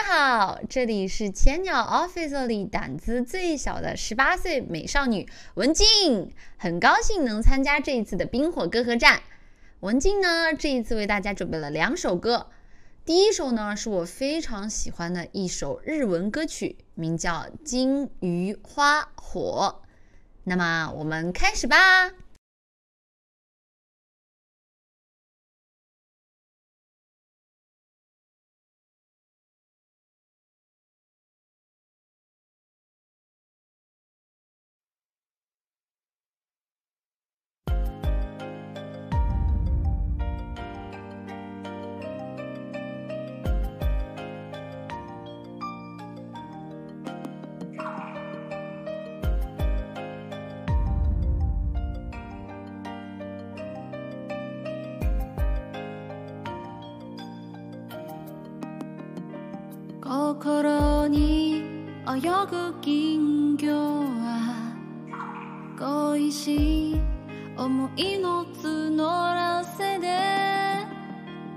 大家好，这里是千鸟 Office 里胆子最小的十八岁美少女文静，很高兴能参加这一次的冰火歌合战。文静呢，这一次为大家准备了两首歌，第一首呢是我非常喜欢的一首日文歌曲，名叫《金鱼花火》。那么，我们开始吧。心に泳ぐ金魚は恋しい思いの募らせで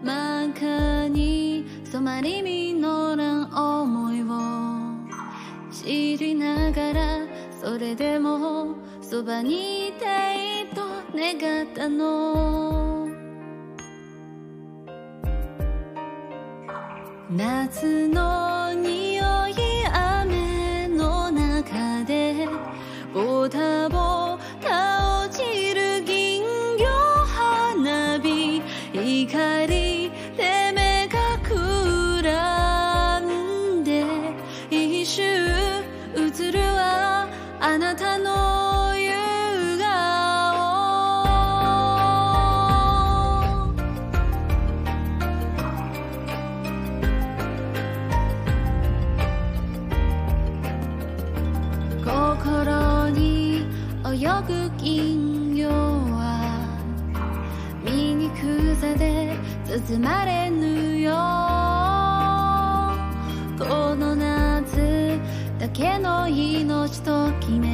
真っ赤に染まり実らん思いを知りながらそれでもそばにいたいと願ったの夏の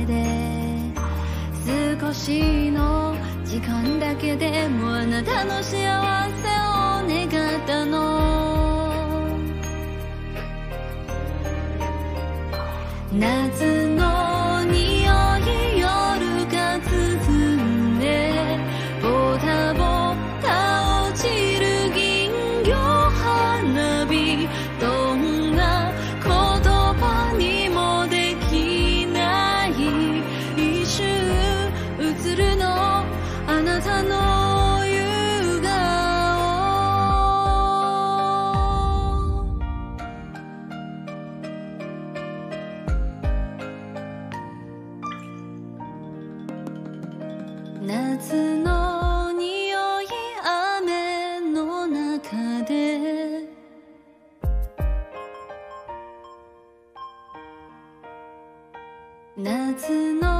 で少しの時間だけでもあなたの幸せを願ったの夏夏の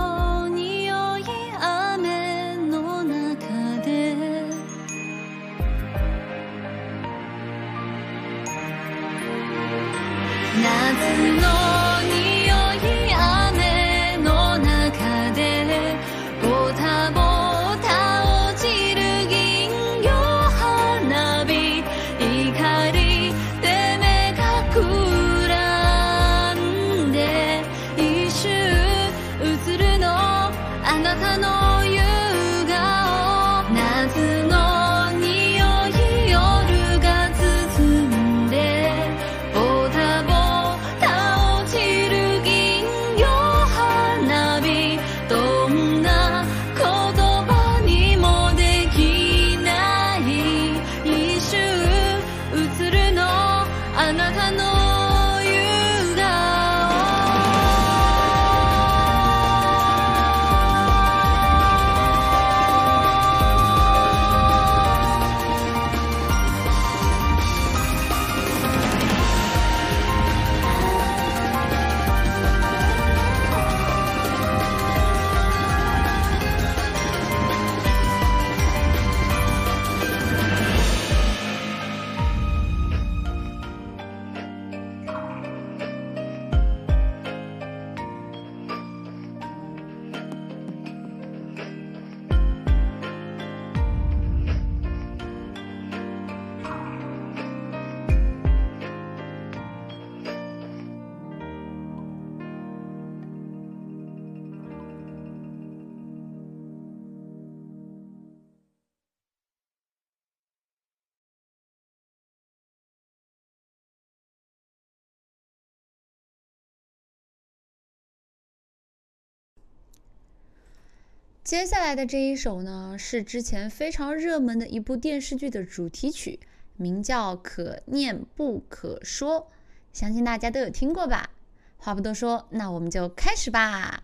接下来的这一首呢，是之前非常热门的一部电视剧的主题曲，名叫《可念不可说》，相信大家都有听过吧？话不多说，那我们就开始吧。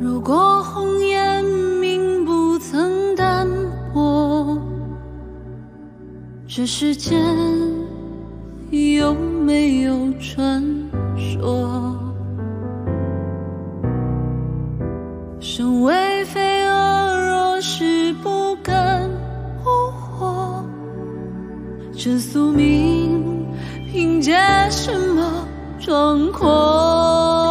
如果红颜命不曾单薄，这世间有没有传说？身为飞蛾，若是不敢扑火，这宿命凭借什么壮阔？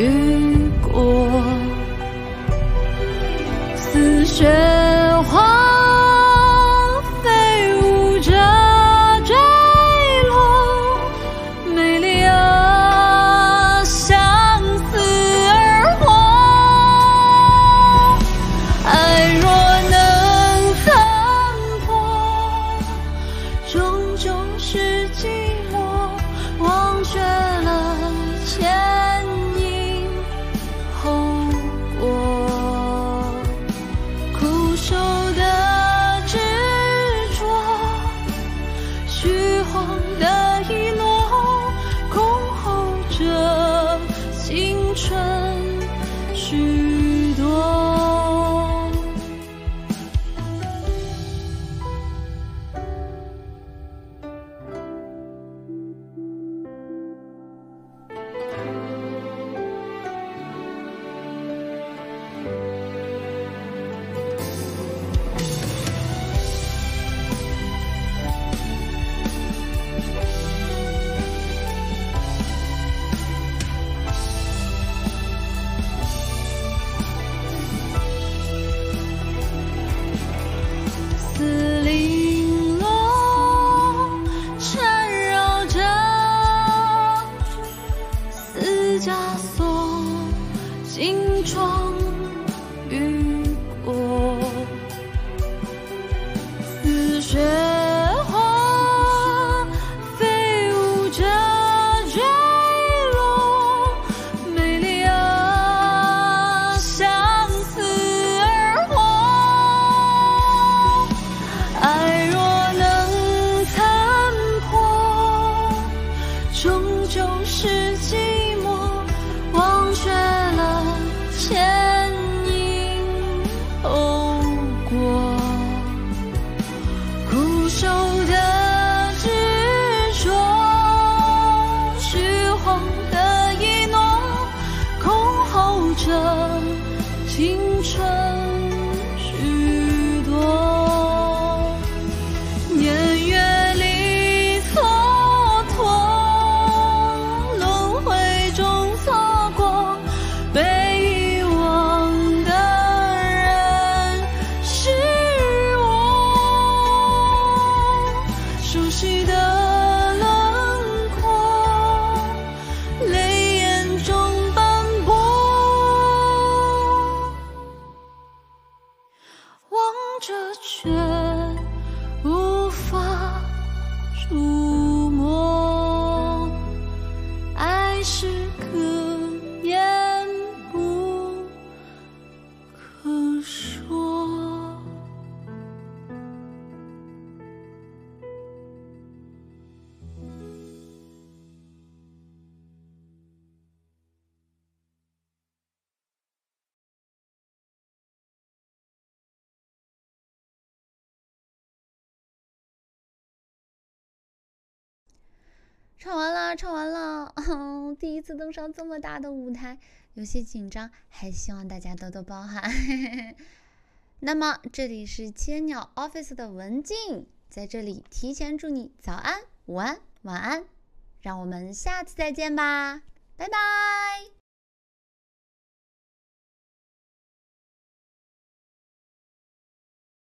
雨过，似雪。这却。唱完了，唱完了，嗯，第一次登上这么大的舞台，有些紧张，还希望大家多多包涵。那么，这里是千鸟 Office 的文静，在这里提前祝你早安、午安、晚安，让我们下次再见吧，拜拜。